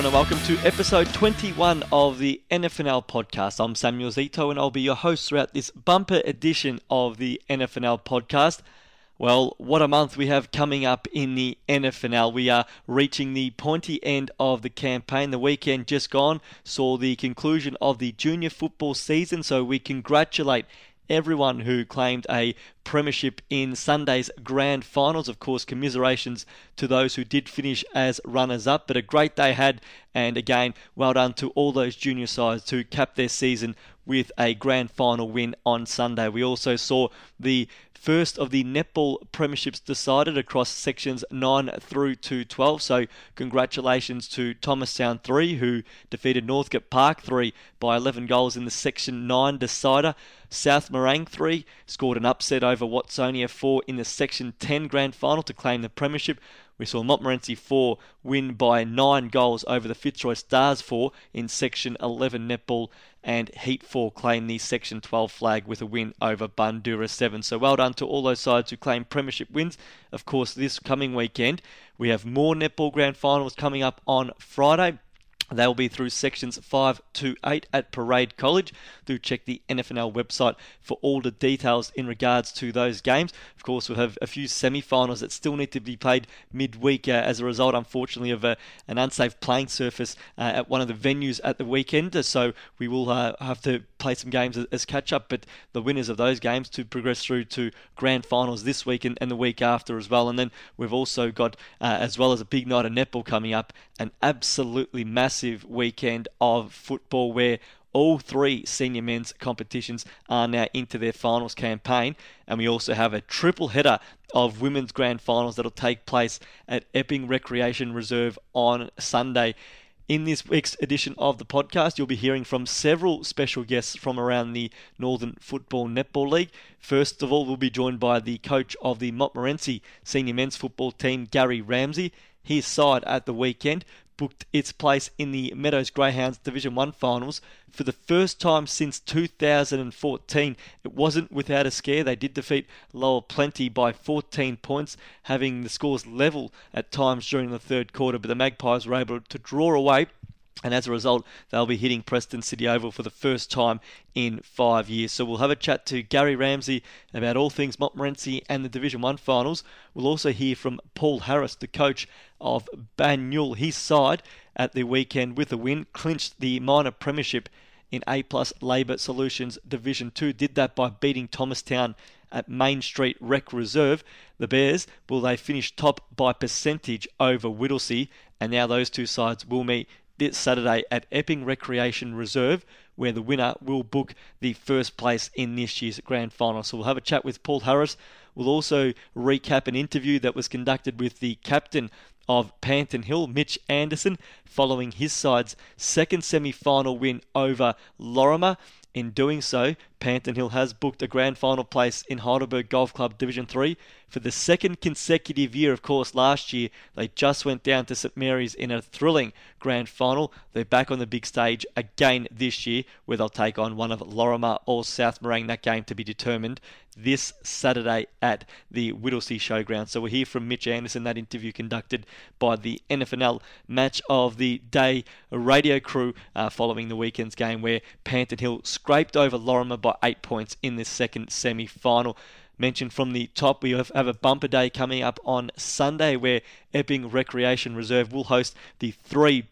Everyone, and welcome to episode 21 of the NFNL podcast. I'm Samuel Zito, and I'll be your host throughout this bumper edition of the NFNL podcast. Well, what a month we have coming up in the NFNL. We are reaching the pointy end of the campaign. The weekend just gone saw the conclusion of the junior football season, so we congratulate everyone who claimed a premiership in Sunday's grand finals. Of course, commiserations to those who did finish as runners up, but a great day had. And again, well done to all those junior sides who capped their season with a grand final win on Sunday. We also saw the first of the netball premierships decided across sections 9 through to 12. So, congratulations to Thomastown 3, who defeated Northcote Park 3 by 11 goals in the section 9 decider. South Morang 3 scored an upset over Watsonia 4 in the section 10 grand final to claim the premiership. We saw Montmorency 4 win by 9 goals over the Fitzroy Stars 4 in Section 11 netball, and Heat 4 claim the Section 12 flag with a win over Bundoora 7. So well done to all those sides who claim premiership wins. Of course, this coming weekend, we have more netball grand finals coming up on Friday. They'll be through sections 5 to 8 at Parade College. Do check the NFNL website for all the details in regards to those games. Of course, we'll have a few semi finals that still need to be played midweek uh, as a result, unfortunately, of uh, an unsafe playing surface uh, at one of the venues at the weekend. So we will uh, have to play some games as, as catch up, but the winners of those games to progress through to grand finals this week and, and the week after as well. And then we've also got, uh, as well as a big night of netball coming up, an absolutely massive massive weekend of football where all three senior men's competitions are now into their finals campaign. And we also have a triple header of women's grand finals that'll take place at Epping Recreation Reserve on Sunday. In this week's edition of the podcast, you'll be hearing from several special guests from around the Northern Football Netball League. First of all, we'll be joined by the coach of the Montmorency senior men's football team, Gary Ramsey. His side at the weekend booked its place in the Meadows Greyhounds Division 1 finals for the first time since 2014. It wasn't without a scare. They did defeat Lower Plenty by 14 points, having the scores level at times during the third quarter, but the Magpies were able to draw away and as a result, they'll be hitting Preston City Oval for the first time in five years. So we'll have a chat to Gary Ramsey about all things Montmorency and the Division 1 finals. We'll also hear from Paul Harris, the coach of Banyule. His side at the weekend with a win clinched the minor premiership in A Plus Labour Solutions Division 2. Did that by beating Thomastown at Main Street Rec Reserve. The Bears, will they finish top by percentage over Whittlesea? And now those two sides will meet this Saturday at Epping Recreation Reserve, where the winner will book the first place in this year's grand final. So we'll have a chat with Paul Harris. We'll also recap an interview that was conducted with the captain of Panton Hill, Mitch Anderson, following his side's second semi final win over Laurimar. In doing so, Panton Hill has booked a grand final place in Heidelberg Golf Club Division 3 for the second consecutive year. Of course, last year they just went down to St Mary's in a thrilling grand final. They're back on the big stage again this year, where they'll take on one of Laurimar or South Morang. That game to be determined this Saturday at the Whittlesea Showground. So we'll hear from Mitch Anderson, that interview conducted by the NFNL Match of the Day radio crew uh, following the weekend's game where Panton Hill scraped over Laurimar by eight points in the second semi final mentioned from the top, we have, a bumper day coming up on Sunday where Epping Recreation Reserve will host the three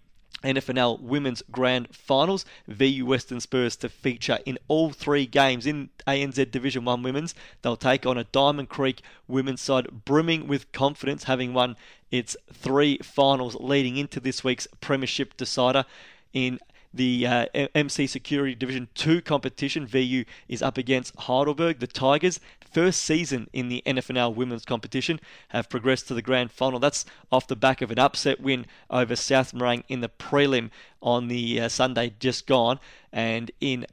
NFNL Women's Grand Finals. VU Western Spurs to feature in all three games in ANZ Division 1 Women's. They'll take on a Diamond Creek women's side brimming with confidence, having won its three finals leading into this week's Premiership decider. In the uh, MC Security Division 2 competition, VU is up against Heidelberg. The Tigers, first season in the NFNL women's competition, have progressed to the grand final. That's off the back of an upset win over South Morang in the prelim on the uh, Sunday just gone. And in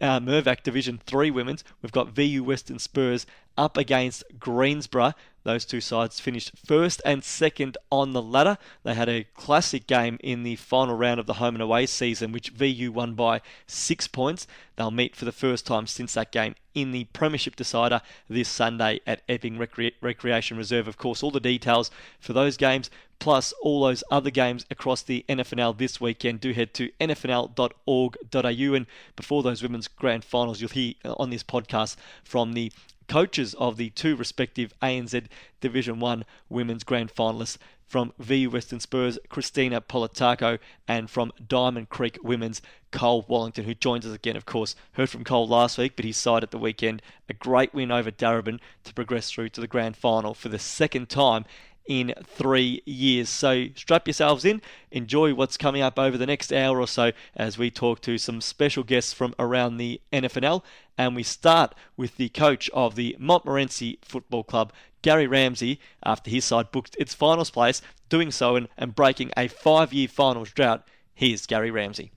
uh, Mirvac Division 3 women's, we've got VU Western Spurs up against Greensborough. Those two sides finished first and second on the ladder. They had a classic game in the final round of the home and away season, which VU won by six points. They'll meet for the first time since that game in the Premiership decider this Sunday at Epping Recre- Recreation Reserve. Of course, all the details for those games plus all those other games across the NFNL this weekend, do head to nfnl.org.au. And before those women's grand finals, you'll hear on this podcast from the coaches of the two respective ANZ Division 1 women's grand finalists from V Western Spurs, Christina Politaco, and from Diamond Creek Women's, Cole Wallington, who joins us again, of course. Heard from Cole last week, but his side at the weekend, a great win over Darebin to progress through to the grand final for the second time in three years. So strap yourselves in, enjoy what's coming up over the next hour or so as we talk to some special guests from around the NFNL. And we start with the coach of the Montmorency Football Club, Gary Ramsey, after his side booked its finals place, doing so and, and breaking a five year finals drought. Here's Gary Ramsey.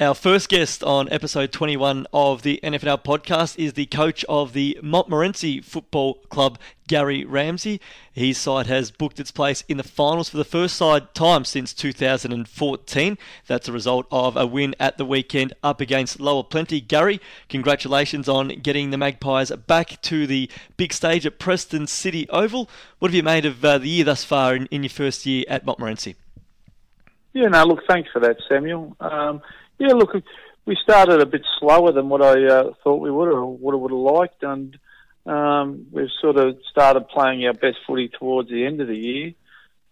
Our first guest on episode 21 of the NFNL podcast is the coach of the Montmorency Football Club, Gary Ramsey. His side has booked its place in the finals for the first side time since 2014. That's a result of a win at the weekend up against Lower Plenty. Gary, congratulations on getting the Magpies back to the big stage at Preston City Oval. What have you made of uh, the year thus far in, in, your first year at Montmorency? Yeah, no, look, thanks for that, Samuel. Um, yeah, look, we started a bit slower than what I uh, thought we would or would have, would have liked, and um, we've sort of started playing our best footy towards the end of the year.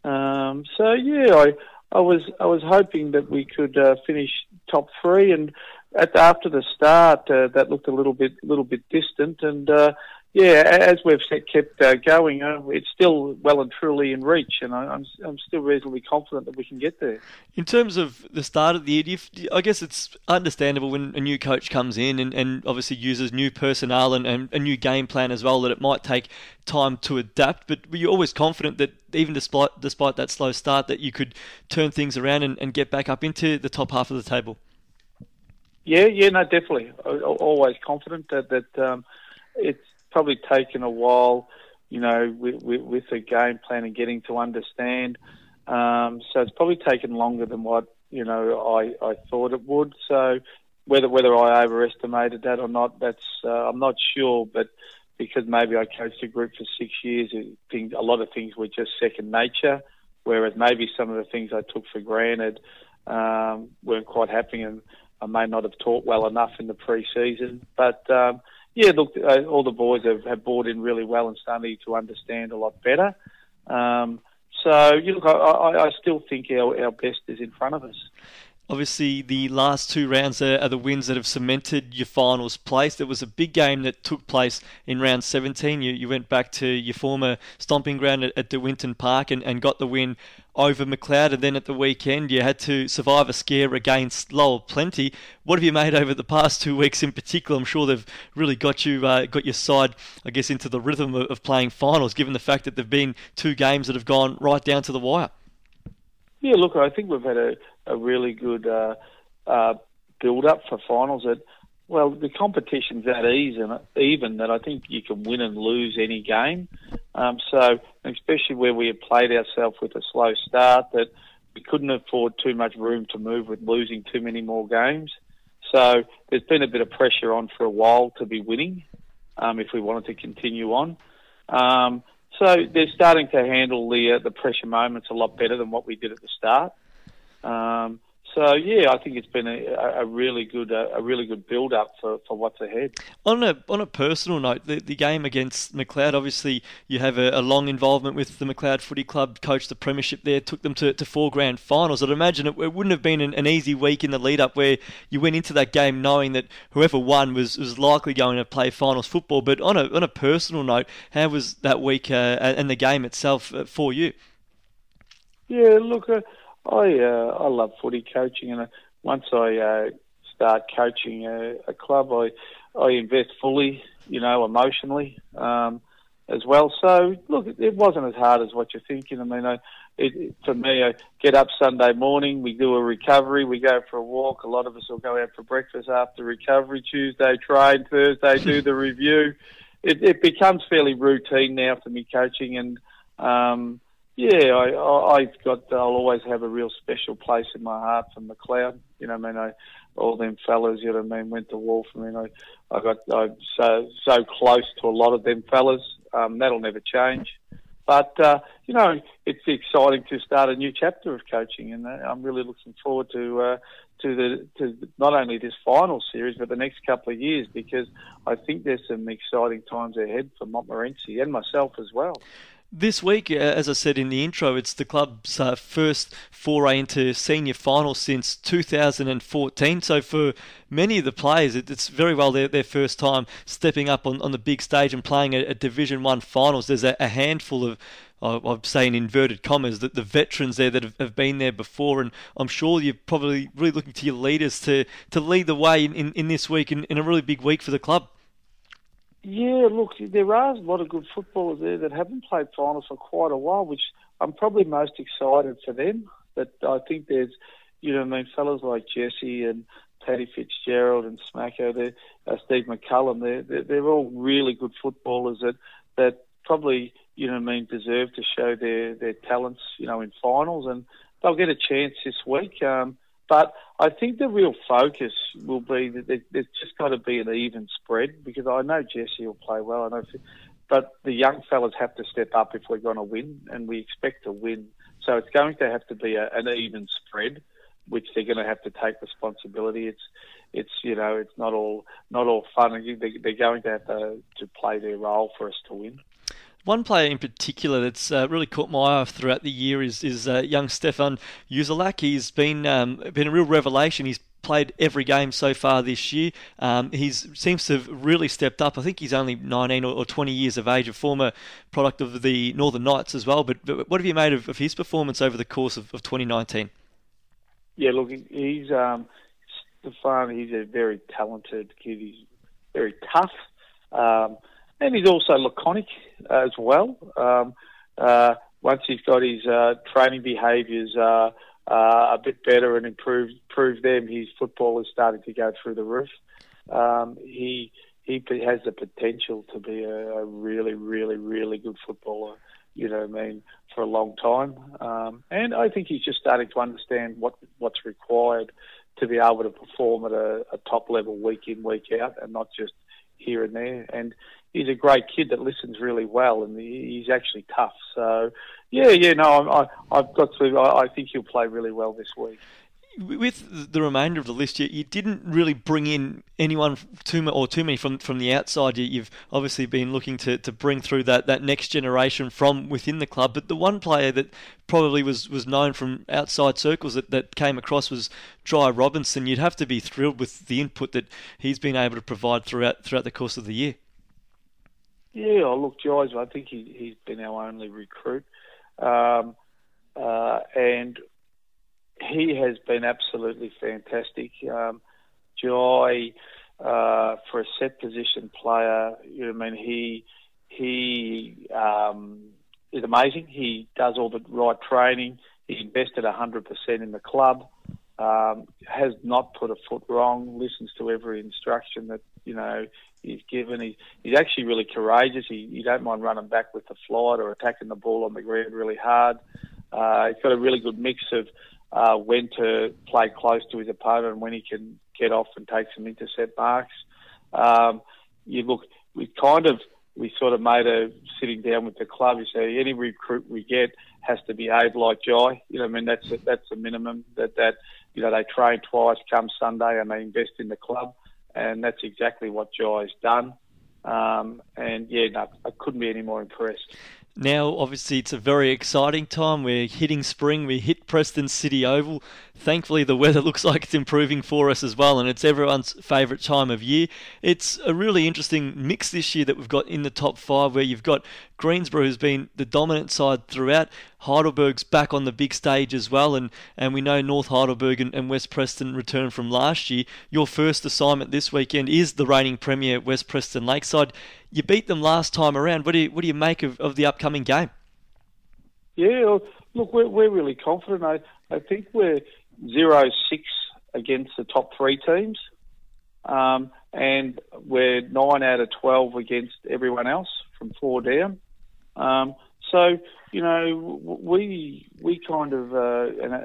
Um, so yeah, I I was I was hoping that we could uh, finish top three, and at after the start, uh, that looked a little bit little bit distant, and uh, yeah, as we've said, kept uh, going, uh, it's still well and truly in reach, and I, am I'm, I'm still reasonably confident that we can get there. In terms of the start of the year, you, I guess it's understandable when a new coach comes in and, and obviously uses new personnel and, and, a new game plan as well that it might take time to adapt. But were you always confident that even despite despite that slow start, that you could turn things around and, and get back up into the top half of the table? Yeah, yeah, no, definitely. Always confident that that um, it's probably taken a while, you know, with, with, with the game plan and getting to understand. Um, so it's probably taken longer than what you know I, I thought it would. So whether whether I overestimated that or not, that's uh, I'm not sure. But because maybe I coached a group for six years, think a lot of things were just second nature. Whereas maybe some of the things I took for granted um, weren't quite happening, and I may not have taught well enough in the pre-season. But um, yeah, look, uh, all the boys have, have bought in really well and starting to understand a lot better. Um, so, you look, I, I, I still think our, our best is in front of us. Obviously, the last two rounds are, the wins that have cemented your finals place. There was a big game that took place in round 17. You, you went back to your former stomping ground at, at De Winton Park and, and got the win over Macleod, and then at the weekend you had to survive a scare against Lower Plenty. What have you made over the past two weeks in particular? I'm sure they've really got you uh, got your side, I guess, into the rhythm of, of playing finals, given the fact that there've been two games that have gone right down to the wire. Yeah, look, I think we've had a, a really good uh, uh, build up for finals. That well, the competition's that even, even that I think you can win and lose any game. Um, so, especially where we had played ourselves with a slow start, that we couldn't afford too much room to move with losing too many more games. So, there's been a bit of pressure on for a while to be winning um, if we wanted to continue on. Um, so they're starting to handle the uh, the pressure moments a lot better than what we did at the start. Um, so yeah, I think it's been a, a really good uh, a really good build up for, for what's ahead. On a on a personal note, the, the game against Macleod, obviously you have a, a, long involvement with the Macleod Footy Club, coached the premiership there, took them to, to four grand finals. I'd imagine it, it wouldn't have been an, an, easy week in the lead up where you went into that game knowing that whoever won was, was likely going to play finals football. But on a on a personal note, how was that week uh, and the game itself uh, for you? Yeah, look. Uh, I uh, I love footy coaching, and uh, once I uh, start coaching a, a, club, I I invest fully, you know, emotionally um, as well. So look, it wasn't as hard as what you're thinking. I mean, I, it, for me, I get up Sunday morning, we do a recovery, we go for a walk. A lot of us will go out for breakfast after recovery. Tuesday train, Thursday do the review. It, it becomes fairly routine now for me coaching, and um, yeah, I, I, I've got. I'll always have a real special place in my heart for Macleod. You know, I mean, I, all them fellas. You know, what I mean, went to war for me. I, I got. I'm so so close to a lot of them fellas. Um, that'll never change. But uh, you know, it's exciting to start a new chapter of coaching, and uh, I'm really looking forward to uh, to the to not only this final series but the next couple of years because I think there's some exciting times ahead for Montmorency and myself as well. This week, uh, as I said in the intro, it's the club's uh, first foray into senior finals since 2014. So for many of the players, it's very well their, their first time stepping up on, on the big stage and playing a, a Division One finals. There's a, a handful of I'm saying inverted commas, that the veterans there that have, been there before, and I'm sure you're probably really looking to your leaders to, to lead the way in, in, in this week, in, in a really big week for the club. Yeah, look, there are a lot of good footballers there that haven't played finals for quite a while, which I'm probably most excited for them. But I think there's, you know, I mean, fellas like Jesse and Paddy Fitzgerald and Smacko, uh, Steve McCullum, they're, they're, they're all really good footballers that that probably, you know, I mean, deserve to show their their talents, you know, in finals, and they'll get a chance this week. Um, but I think the real focus will be that there's just got to be an even spread because I know Jesse will play well. I know, but the young fellas have to step up if we're going to win, and we expect to win. So it's going to have to be a, an even spread, which they're going to have to take responsibility. It's it's you know it's not all not all fun. They, they're going to have to to play their role for us to win. One player in particular that's uh, really caught my eye throughout the year is is uh, young Stefan Uzelac. He's been um, been a real revelation. He's played every game so far this year. Um, he seems to have really stepped up. I think he's only 19 or, 20 years of age, a former product of the Northern Knights as well. But, but what have you made of, of, his performance over the course of, of 2019? Yeah, look, he's um, Stefan. He's a very talented kid. He's very tough. Um, and he's also laconic as well. Um, uh, once he's got his uh, training behaviours uh, uh, a bit better and improved, improved them, his football is starting to go through the roof. Um, he he has the potential to be a, a, really, really, really good footballer. You know, what I mean, for a long time. Um, and I think he's just starting to understand what what's required to be able to perform at a, a top level week in, week out, and not just here and there. And he's a great kid that listens really well, and he's actually tough. So, yeah, yeah, no, I, I've got to. I, I think he'll play really well this week with the remainder of the list, you, you didn't really bring in anyone too or too many from from the outside. You, have obviously been looking to, to bring through that, that next generation from within the club. But the one player that probably was, was known from outside circles that, that came across was Jai Robinson. You'd have to be thrilled with the input that he's been able to provide throughout throughout the course of the year. Yeah, oh, look, Jai's. I think he, he's been our only recruit, um, uh, and he has been absolutely fantastic. Um, Jai, uh, for a set position player, you know, I mean, he he um, is amazing. He does all the right training. He invested 100% in the club. Um, has not put a foot wrong. Listens to every instruction that you know he's given. He, he's actually really courageous. He, you don't mind running back with the flight or attacking the ball on the ground really hard. Uh, he's got a really good mix of uh, when to play close to his opponent and when he can get off and take some intercept marks. Um, you look, we kind of we sort of made a sitting down with the club. You say any recruit we get has to behave like Jai. You know, I mean that's a, that's the minimum that that you know they train twice come Sunday and they invest in the club, and that's exactly what Jai's done. Um, and yeah, no, I couldn't be any more impressed. Now, obviously, it's a very exciting time. We're hitting spring. We hit Preston City Oval. Thankfully, the weather looks like it's improving for us as well, and it's everyone's favourite time of year. It's a really interesting mix this year that we've got in the top five, where you've got Greensborough, who's been the dominant side throughout. Heidelberg's back on the big stage as well, and, and we know North Heidelberg and, and West Preston returned from last year. Your first assignment this weekend is the reigning premier, West Preston Lakeside. You beat them last time around. What do you, what do you make of, of the upcoming game? Yeah, look, we're, we're really confident. I, I think we're zero six against the top three teams, um, and we're nine out of twelve against everyone else from four down. Um, so you know we we kind of uh, and uh,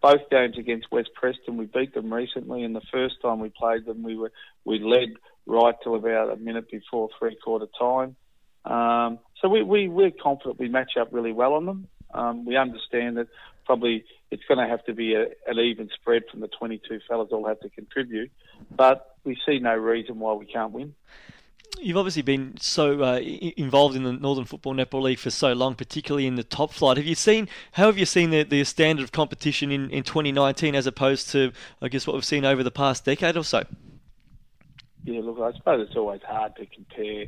both games against West Preston we beat them recently, and the first time we played them we were we led right till about a minute before three quarter time. Um, so we, we we're confident we match up really well on them. Um, we understand that probably it's going to have to be a, an even spread from the 22 fellas all have to contribute, but we see no reason why we can't win. You've obviously been so uh, involved in the Northern Football Netball League for so long, particularly in the top flight. Have you seen how have you seen the, the standard of competition in, in 2019 as opposed to I guess what we've seen over the past decade or so? Yeah, look, I suppose it's always hard to compare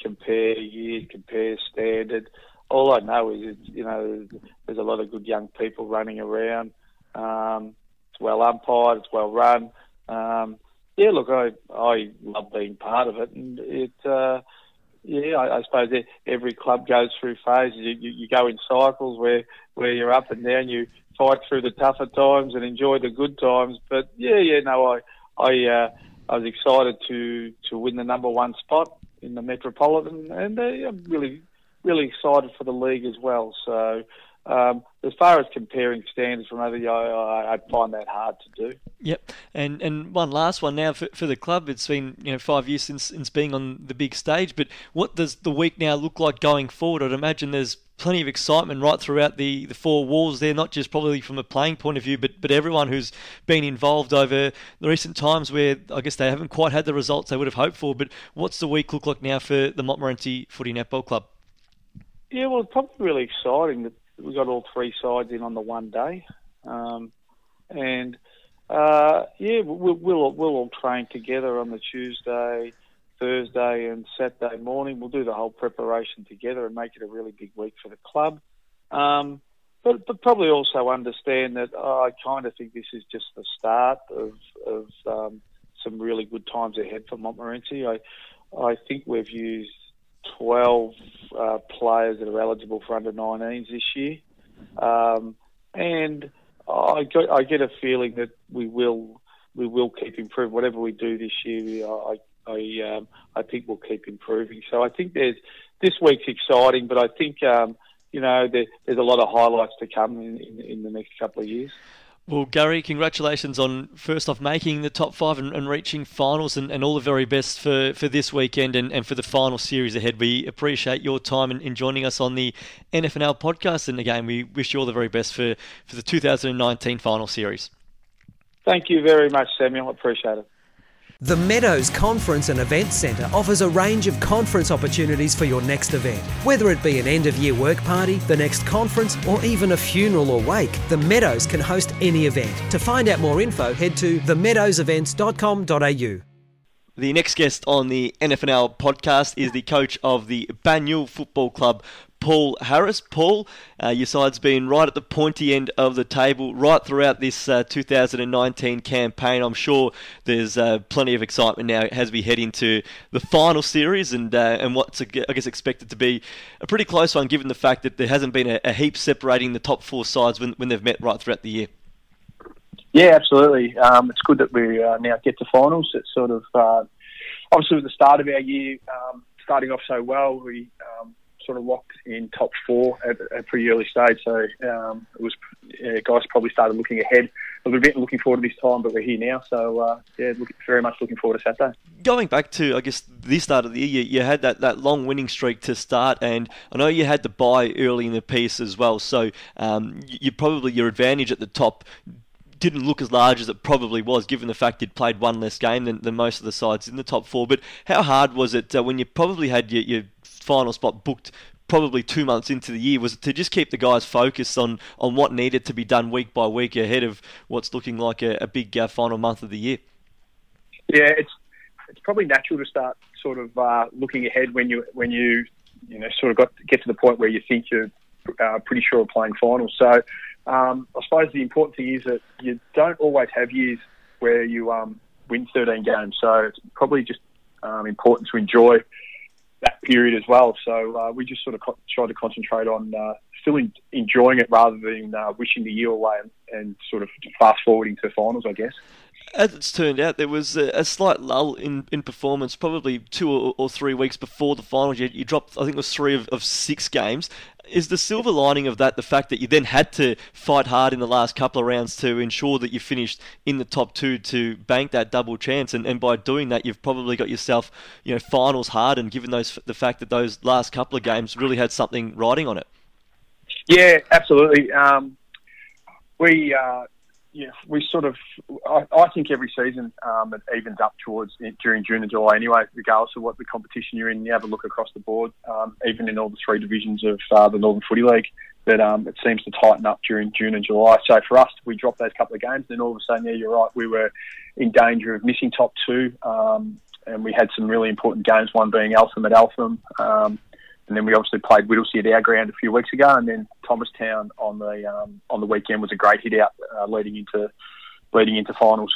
compare years, compare standard. All I know is, you know, there's a lot of good young people running around. Um, it's well umpired, it's well run. Um, yeah, look, I I love being part of it, and it. Uh, yeah, I, I suppose every club goes through phases. You, you, you go in cycles where where you're up and down. You fight through the tougher times and enjoy the good times. But yeah, yeah, no, I I uh, I was excited to to win the number one spot in the Metropolitan, and uh, I'm really really excited for the league as well. So um, as far as comparing standards from other, I, I find that hard to do. Yep, and and one last one now for, for the club. It's been you know five years since since being on the big stage, but what does the week now look like going forward? I'd imagine there's plenty of excitement right throughout the, the four walls there, not just probably from a playing point of view, but but everyone who's been involved over the recent times where I guess they haven't quite had the results they would have hoped for. But what's the week look like now for the Montmorency Footy Netball Club? Yeah, well, it's probably really exciting that we got all three sides in on the one day, um, and uh, yeah, we'll, we'll we'll all train together on the Tuesday, Thursday, and Saturday morning. We'll do the whole preparation together and make it a really big week for the club. Um, but, but probably also understand that oh, I kind of think this is just the start of, of um, some really good times ahead for Montmorency. I I think we've used 12 uh, players that are eligible for under 19s this year. Um, and I get, I get a feeling that we will we will keep improving. Whatever we do this year, I I, um, I think we'll keep improving. So I think there's this week's exciting, but I think um, you know there, there's a lot of highlights to come in, in, in the next couple of years. Well, Gary, congratulations on first off making the top five and, and reaching finals, and, and, all the very best for, for this weekend and, and for the final series ahead. We appreciate your time in, in joining us on the NFNL podcast, and again, we wish you all the very best for, for the 2019 final series. Thank you very much, Samuel. I appreciate it. The Meadows Conference and Event Centre offers a range of conference opportunities for your next event. Whether it be an end of year work party, the next conference, or even a funeral or wake, The Meadows can host any event. To find out more info, head to themeadowsevents.com.au. The next guest on the NFNL podcast is the coach of the Banyule Football Club, Paul Harris. Paul, uh, your side's been right at the pointy end of the table right throughout this uh, 2019 campaign. I'm sure there's uh, plenty of excitement now as we head into the final series and uh, and what's I guess expected to be a pretty close one, given the fact that there hasn't been a, a heap separating the top four sides when, when they've met right throughout the year. Yeah, absolutely. Um, it's good that we uh, now get to finals. It's sort of uh, obviously with the start of our year, um, starting off so well, we um, sort of locked in top four at, a pretty early stage. So um, it was yeah, guys probably started looking ahead a little bit, looking forward to this time. But we're here now, so uh, yeah, look, very much looking forward to Saturday. Going back to I guess the start of the year, you, you had that, that long winning streak to start, and I know you had to buy early in the piece as well. So um, you probably your advantage at the top didn't look as large as it probably was, given the fact you'd played one less game than, than most of the sides in the top four. But how hard was it uh, when you probably had your, your final spot booked probably two months into the year was to just keep the guys focused on, on what needed to be done week by week ahead of what's looking like a, a big uh, final month of the year. Yeah, it's it's probably natural to start sort of uh, looking ahead when you when you you know sort of got to get to the point where you think you're uh, pretty sure of playing finals. So um, I suppose the important thing is that you don't always have years where you um, win 13 games. So it's probably just um, important to enjoy that period as well. So uh, we just sort of co- try to concentrate on uh, still in, enjoying it rather than uh, wishing the year away and, and, sort of fast forwarding to finals, I guess. As it's turned out, there was a, a slight lull in, in performance, probably two or, or, three weeks before the finals. You, you dropped, I think it was three of, of six games. Is the silver lining of that the fact that you then had to fight hard in the last couple of rounds to ensure that you finished in the top two to bank that double chance? And, and by doing that, you've probably got yourself, you know, finals hard. And given those the fact that those last couple of games really had something riding on it. Yeah, absolutely. Um, we uh, yeah, we sort of, I, I think every season um, it evens up towards during June and July anyway, regardless of what the competition you're in. You have a look across the board, um, even in all the three divisions of uh, the Northern Footy League, that um, it seems to tighten up during June and July. So for us, we dropped those couple of games, then all of a sudden, yeah, you're right, we were in danger of missing top two. Um, and we had some really important games, one being Eltham at Eltham. And then we obviously played Whittlesea at our ground a few weeks ago, and then Thomastown on the um, on the weekend was a great hit out uh, leading into leading into finals.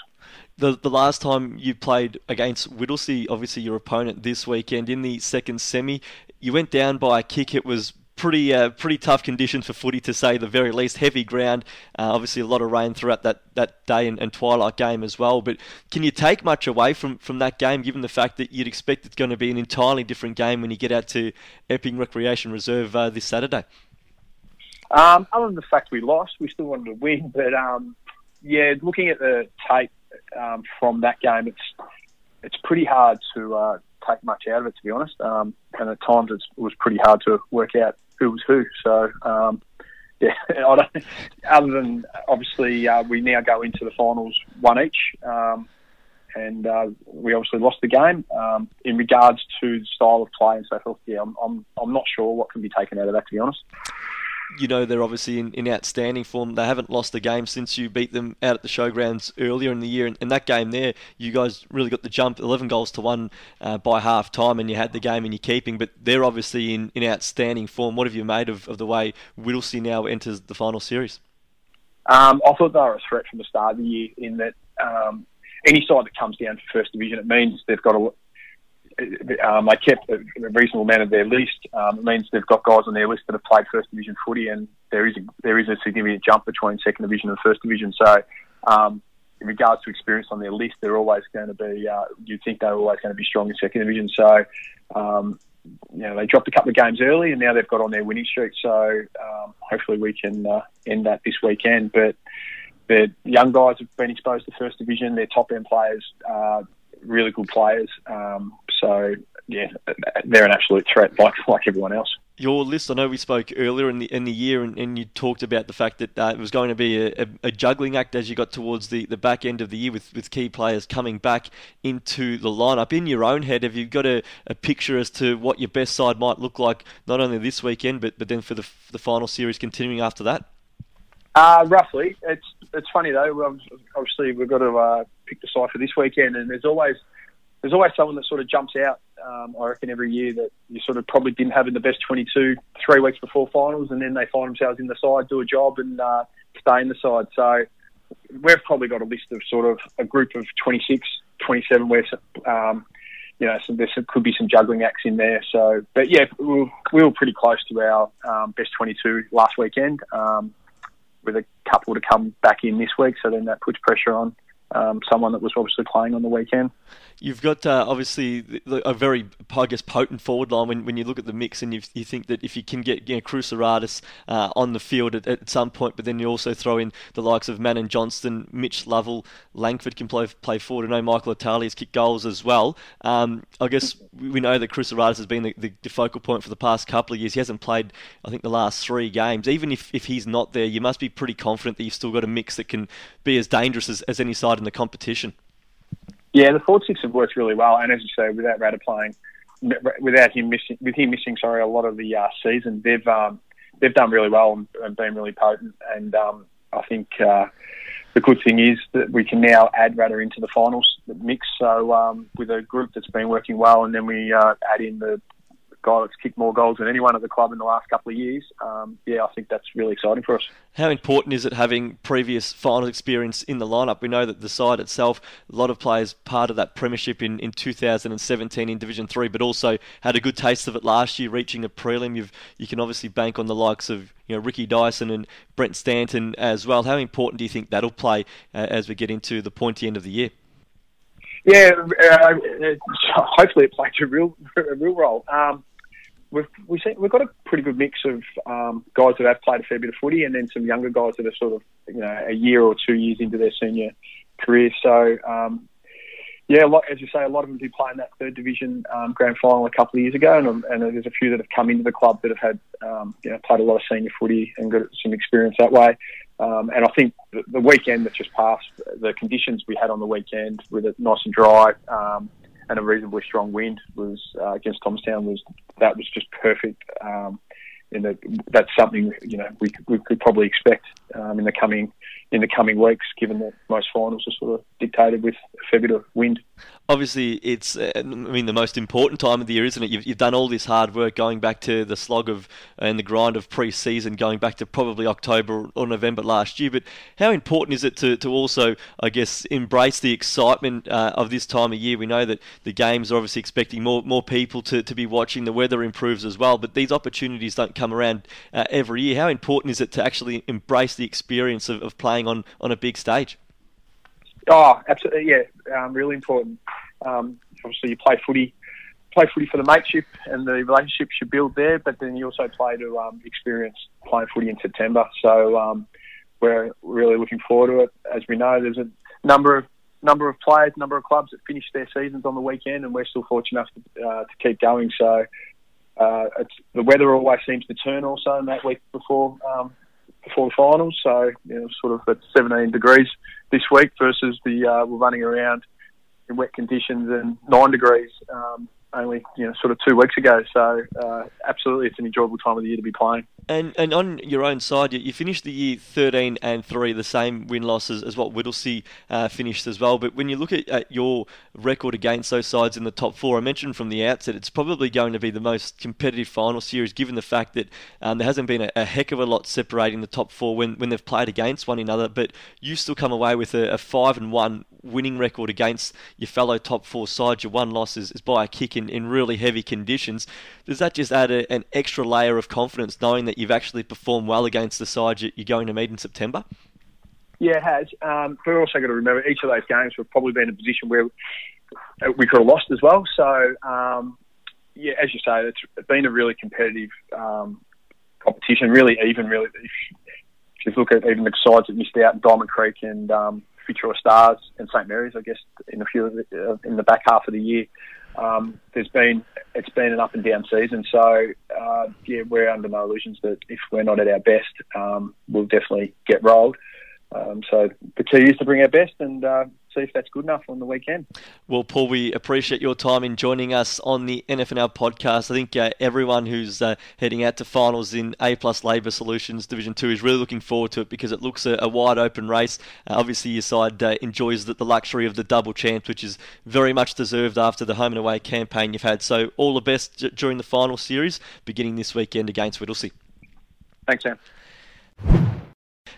The, the last time you played against Whittlesea, obviously your opponent this weekend in the second semi, you went down by a kick. It was pretty uh, pretty tough conditions for footy to say the very least. Heavy ground, uh, obviously a lot of rain throughout that, that day and, and, twilight game as well. But can you take much away from, from that game, given the fact that you'd expect it's going to be an entirely different game when you get out to Epping Recreation Reserve uh, this Saturday? Um, other than the fact we lost, we still wanted to win. But um, yeah, looking at the tape um, from that game, it's it's pretty hard to uh, take much out of it, to be honest. Um, and at times it was pretty hard to work out who was who. So um, yeah, I don't, other than obviously uh, we now go into the finals one each, um, and uh, we obviously lost the game. Um, in regards to the style of play and so forth, yeah, I'm, I'm I'm not sure what can be taken out of that to be honest you know they're obviously in, in outstanding form. They haven't lost a game since you beat them out at the showgrounds earlier in the year. And, in that game there, you guys really got the jump, 11 goals to one uh, by half time, and you had the game in your keeping. But they're obviously in, in outstanding form. What have you made of, of the way Whittlesea now enters the final series? Um, I thought they were a threat from the start of the year in that um, any side that comes down to first division, it means they've got a um, they kept a, reasonable amount of their list. Um, it means they've got guys on their list that have played first division footy, and there is a, there is a significant jump between second division and first division. So, um, in regards to experience on their list, they're always going to be. Uh, you'd think they're always going to be strong in second division. So, um, you know, they dropped a couple of games early, and now they've got on their winning streak. So, um, hopefully, we can uh, end that this weekend. But the young guys have been exposed to first division. Their top end players. Uh, really good players. Um, so yeah, they're an absolute threat, like like everyone else. Your list, I know we spoke earlier in the in the year, and, and you talked about the fact that uh, it was going to be a, a, a, juggling act as you got towards the, the back end of the year with, with key players coming back into the lineup. In your own head, have you got a, a picture as to what your best side might look like, not only this weekend, but, but then for the, for the final series continuing after that? Uh, roughly. It's it's funny though. Obviously, we've got to uh, pick the side for this weekend, and there's always there's always someone that sort of jumps out. Um, I reckon every year that you sort of probably didn't have in the best 22 three weeks before finals, and then they find themselves in the side, do a job, and uh, stay in the side. So we've probably got a list of sort of a group of 26, 27 where um, you know some, there could be some juggling acts in there. So, but yeah, we were, we were pretty close to our um, best 22 last weekend. Um, with a couple to come back in this week, so then that puts pressure on um, someone that was obviously playing on the weekend. You've got uh, obviously a very, I guess, potent forward line when, when you look at the mix, and you, you think that if you can get you know, uh, on the field at, at, some point, but then you also throw in the likes of Manon Johnston, Mitch Lovell, Langford can play play forward. I know Michael Itali has kicked goals as well. Um, I guess we know that Cruceratus has been the, the, the, focal point for the past couple of years. He hasn't played, I think, the last three games. Even if, if he's not there, you must be pretty confident that you've still got a mix that can be as dangerous as, as any side in the competition. Yeah, the forward six have worked really well, and as you say, without Rada playing, without him missing, with him missing, sorry, a lot of the uh, season, they've um, they've done really well and, and been really potent. And um, I think uh, the good thing is that we can now add Rada into the finals mix. So um, with a group that's been working well, and then we uh, add in the guy that's kicked more goals than anyone at the club in the last couple of years. Um, yeah, I think that's really exciting for us. How important is it having previous final experience in the lineup? We know that the side itself, a lot of players part of that premiership in, in 2017 in Division Three, but also had a good taste of it last year, reaching a prelim. You've you can obviously bank on the likes of you know Ricky Dyson and Brent Stanton as well. How important do you think that'll play uh, as we get into the pointy end of the year? Yeah, uh, hopefully it plays a real a real role. Um, we've we have we've got a pretty good mix of um, guys that have played a fair bit of footy, and then some younger guys that are sort of you know a year or two years into their senior career. So um, yeah, lot, as you say, a lot of them did play in that third division um, grand final a couple of years ago, and, and, there's a few that have come into the club that have had um, you know played a lot of senior footy and got some experience that way. Um, and I think the, the, weekend that just passed, the conditions we had on the weekend with it nice and dry um, and a reasonably strong wind was uh, against Thomastown was that was just perfect. Um, in the, that's something you know we, we could probably expect um, in the coming in the coming weeks, given that most finals are sort of dictated with a fair bit of wind obviously it's uh, I mean the most important time of the year, isn't it? You've, you've done all this hard work going back to the slog of and the grind of pre-season, going back to probably October or November last year. But how important is it to, to also, I guess, embrace the excitement uh, of this time of year? We know that the games are obviously expecting more more people to, to be watching. The weather improves as well, but these opportunities don't come around uh, every year. How important is it to actually embrace the experience of, of playing on, on a big stage? Oh, absolutely, yeah, um, really important. Um, obviously, you play footy, play footy for the mateship and the relationships you build there, but then you also play to um, experience playing footy in September. So um, we're really looking forward to it. As we know, there's a number of number of players, number of clubs that finish their seasons on the weekend, and we're still fortunate enough to, uh, to keep going. So uh, the weather always seems to turn also in that week before um, before the finals. So you know, sort of at 17 degrees this week versus the uh, we're running around in wet conditions and nine degrees um, only you know sort of two weeks ago. So uh, absolutely, it's an enjoyable time of the year to be playing. And and on your own side, you, you finished the year 13 and three, the same win losses as what Whittlesea uh, finished as well. But when you look at, at, your record against those sides in the top four, I mentioned from the outset, it's probably going to be the most competitive final series, given the fact that um, there hasn't been a, a, heck of a lot separating the top four when, when they've played against one another. But you still come away with a, a five and one winning record against your fellow top four sides. Your one loss is, is by a kick in, in really heavy conditions. Does that just add a, an extra layer of confidence knowing that you've actually performed well against the side you're going to meet in September? Yeah, it has. Um, we've also got to remember each of those games we've probably been in a position where we could have lost as well. So, um, yeah, as you say, it's been a really competitive um, competition, really even, really. If, if, you look at even the sides that missed out, Diamond Creek and um, Stars and St Mary's, I guess, in a few the, uh, in the back half of the year. Um, there's been it's been an up and down season, so uh, yeah, we're under no illusions that if we're not at our best, um, we'll definitely get rolled. Um, so the key is to bring our best and uh, see if that's good enough on the weekend. Well, Paul, we appreciate your time in joining us on the NFNL podcast. I think uh, everyone who's uh, heading out to finals in A Plus Labour Solutions Division Two is really looking forward to it because it looks a, a wide open race. Uh, obviously, your side uh, enjoys the, the, luxury of the double chance, which is very much deserved after the home and away campaign you've had. So, all the best during the final series, beginning this weekend against Whittlesea. Thanks, Sam.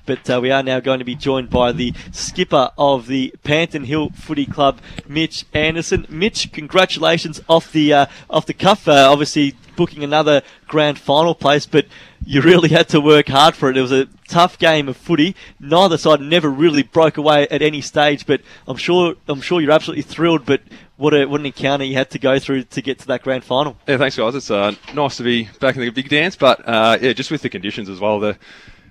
But uh, we are now going to be joined by the skipper of the Panton Hill Footy Club, Mitch Anderson. Mitch, congratulations off the uh, off the cuff. Uh, obviously, booking another grand final place, but you really had to work hard for it. It was a tough game of footy. Neither side never really broke away at any stage, but I'm sure I'm sure you're absolutely thrilled. But what a what an encounter you had to go through to get to that grand final. Yeah, thanks guys. It's uh, nice to be back in the big dance, but uh, yeah, just with the conditions as well. The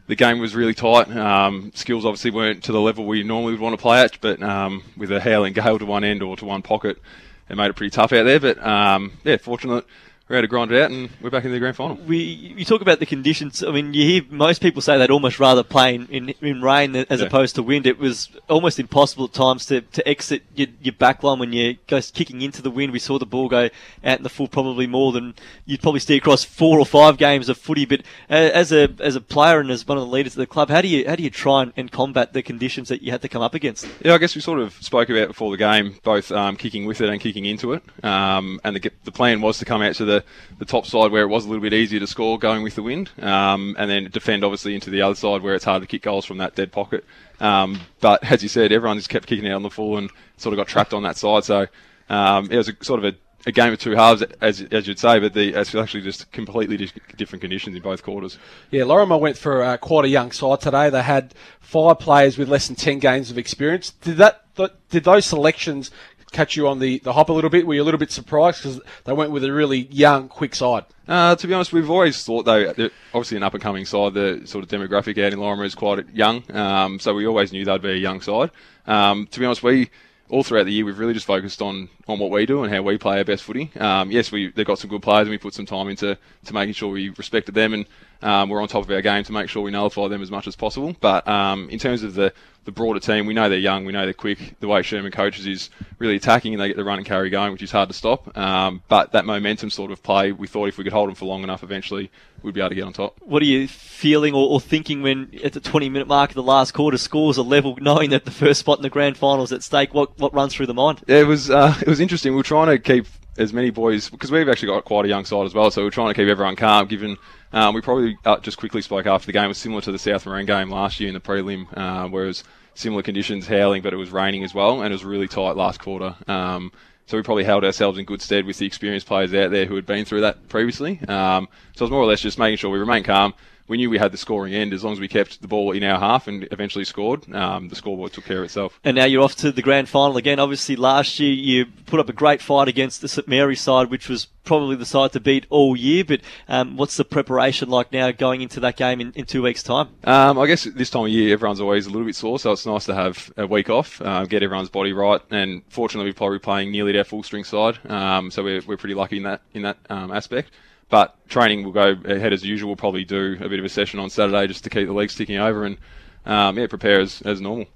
the game was really tight. Um, skills obviously weren't to the level we normally would want to play at, but um, with a howling gale to one end or to one pocket, it made it pretty tough out there. But um, yeah, fortunate we're able to grind it out, and we're back in the grand final. We you talk about the conditions. I mean, you hear most people say they'd almost rather play in, in, in rain as yeah. opposed to wind. It was almost impossible at times to, to exit your, your back line when you go kicking into the wind. We saw the ball go out in the full probably more than you'd probably see across four or five games of footy. But uh, as a as a player and as one of the leaders of the club, how do you how do you try and, and combat the conditions that you had to come up against? Yeah, I guess we sort of spoke about before the game, both um, kicking with it and kicking into it. Um, and the, the plan was to come out to the the, top side where it was a little bit easier to score going with the wind, um, and then defend obviously into the other side where it's hard to kick goals from that dead pocket. Um, but as you said, everyone just kept kicking out on the full and sort of got trapped on that side. So um, it was a, sort of a, a, game of two halves, as, as you'd say, but the, it's actually just completely different conditions in both quarters. Yeah, Laurimar went for quite a young side today. They had five players with less than 10 games of experience. Did that did those selections catch you on the, the hop a little bit? Were you a little bit surprised because they went with a really young, quick side? Uh, to be honest, we've always thought though, obviously an up and coming side, the sort of demographic out in Laurimar is quite young, um, so we always knew they'd be a young side. Um, to be honest, we all throughout the year we've really just focused on, on what we do and how we play our best footy. Um, yes, we they've got some good players and we put some time into to making sure we respected them and um, we're on top of our game to make sure we nullify them as much as possible. But um, in terms of the, the broader team, we know they're young, we know they're quick. The way Sherman coaches is really attacking and they get the run and carry going, which is hard to stop. Um, but that momentum sort of play, we thought if we could hold them for long enough, eventually we'd be able to get on top. What are you feeling or, or thinking when at the 20 minute mark of the last quarter scores are level, knowing that the first spot in the grand final is at stake? What what runs through the mind? Yeah, it was uh, it was interesting. We were trying to keep as many boys because we've actually got quite a young side as well, so we're trying to keep everyone calm given um, we probably uh, just quickly spoke after the game. Was similar to the South Morang game last year in the prelim, uh, where it was similar conditions, howling, but it was raining as well, and it was really tight last quarter. Um, so we probably held ourselves in good stead with the experienced players out there who had been through that previously. Um, so it was more or less just making sure we remain calm, we knew we had the scoring end as long as we kept the ball in our half and eventually scored. Um, the scoreboard took care of itself. And now you're off to the grand final again. Obviously, last year you put up a great fight against the St Mary side, which was probably the side to beat all year. But um, what's the preparation like now going into that game in, in two weeks' time? Um, I guess this time of year everyone's always a little bit sore, so it's nice to have a week off, uh, get everyone's body right. And fortunately, we're probably playing nearly our full strength side, um, so we're, we're pretty lucky in that in that um, aspect. But training will go ahead as usual. We'll probably do a bit of a session on Saturday just to keep the legs ticking over and um, yeah, prepare as, as normal.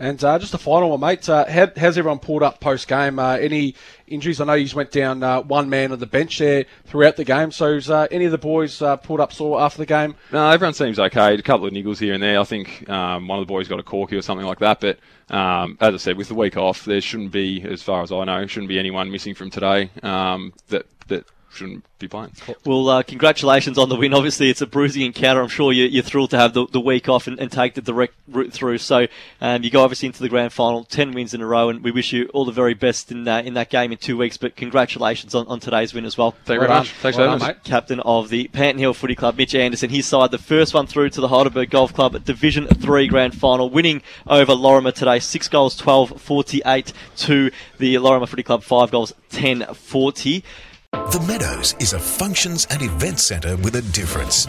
And uh, just a final one, mate. Uh, how, how's everyone pulled up post game? Uh, any injuries? I know you went down uh, one man on the bench there throughout the game. So, is uh, any of the boys uh, pulled up sore after the game? No, everyone seems okay. A couple of niggles here and there. I think um, one of the boys got a corky or something like that. But um, as I said, with the week off, there shouldn't be, as far as I know, shouldn't be anyone missing from today um, that that shouldn't be playing. Well, uh, congratulations on the win. Obviously, it's a bruising encounter. I'm sure you're, you're thrilled to have the, the week off and, and, take the direct route through. So um, you go obviously into the grand final, 10 wins in a row, and we wish you all the very best in that, in that game in two weeks. But congratulations on, on today's win as well. Thank you very much. Thanks well very much. Captain of the Panton Hill Footy Club, Mitch Anderson. His side, the first one through to the Heidelberg Golf Club Division 3 grand final, winning over Laurimar today. Six goals, 12 48 to the Laurimar Footy Club, five goals, 10 40. The Meadows is a functions and event centre with a difference.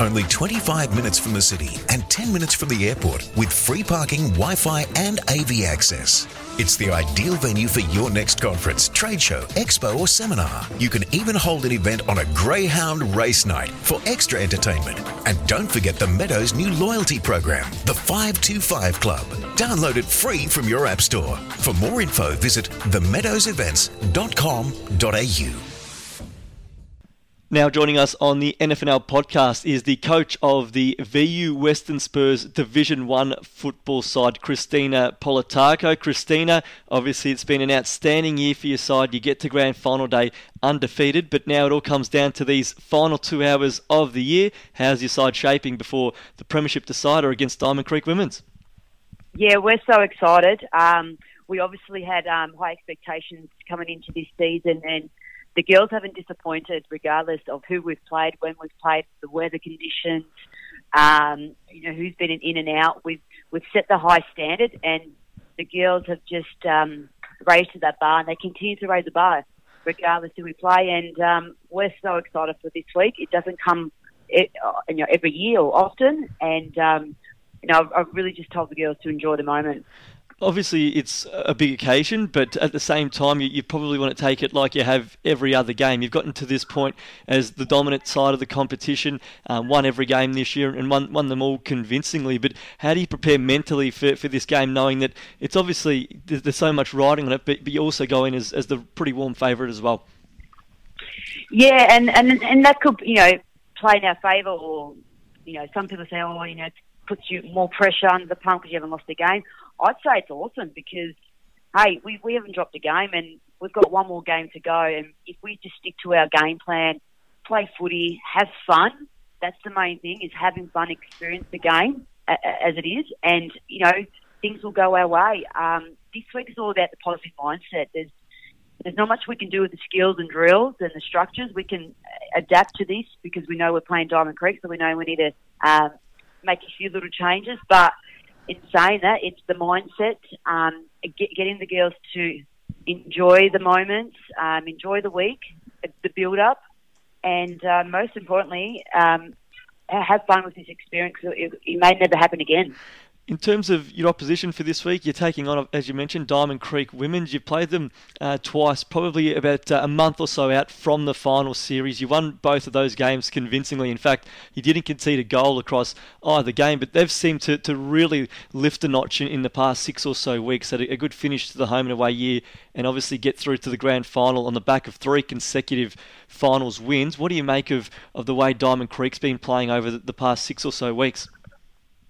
Only 25 minutes from the city and 10 minutes from the airport with free parking, Wi Fi, and AV access. It's the ideal venue for your next conference, trade show, expo, or seminar. You can even hold an event on a Greyhound race night for extra entertainment. And don't forget the Meadows new loyalty program, the 525 Club. Download it free from your App Store. For more info, visit themeadowsevents.com.au. Now joining us on the NFNL podcast is the coach of the VU Western Spurs Division 1 football side, Christina Politaco. Christina, obviously it's been an outstanding year for your side. You get to grand final day undefeated, but now it all comes down to these final two hours of the year. How's your side shaping before the Premiership decider against Diamond Creek Women's? Yeah, we're so excited. Um, we obviously had um, high expectations coming into this season and the girls haven't disappointed, regardless of who we've played, when we've played, the weather conditions, um, you know, who's been in and out. We've we've set the high standard, and the girls have just um, raised to that bar, and they continue to raise the bar, regardless who we play. And um, we're so excited for this week. It doesn't come, it, uh, you know, every year or often, and um, you know, I've, I've really just told the girls to enjoy the moment obviously it's a big occasion, but at the same time, you, you, probably want to take it like you have every other game. You've gotten to this point as the dominant side of the competition, um, won every game this year and won, won them all convincingly. But how do you prepare mentally for, for this game, knowing that it's obviously there's, there's so much riding on it, but, but you also go in as, as the pretty warm favourite as well? Yeah, and, and and that could you know play in our favour, or you know some people say, oh, you know, puts you more pressure under the pump because you haven't lost a game. I'd say it's awesome because, hey, we, we haven't dropped a game and we've got one more game to go, and if we just stick to our game plan, play footy, have fun, that's the main thing: is having fun, experience the game as it is, and you know things will go our way. Um, this week is all about the positive mindset. There's there's not much we can do with the skills and drills and the structures. We can adapt to this because we know we're playing Diamond Creek, so we know we need to um, make a few little changes. But in saying that, it's the mindset, um, get, getting the girls to enjoy the moments, um, enjoy the week, the build up, and uh, most importantly, um, have fun with this experience. It, it may never happen again. In terms of your opposition for this week, you're taking on, as you mentioned, Diamond Creek Women's. You've played them uh, twice, probably about uh, a month or so out from the final series. You won both of those games convincingly. In fact, you didn't concede a goal across either game, but they've seemed to, to really lift a notch in, in the past six or so weeks. Had a, good finish to the home and away year, and obviously get through to the grand final on the back of three consecutive finals wins. What do you make of, of the way Diamond Creek's been playing over the, the past six or so weeks?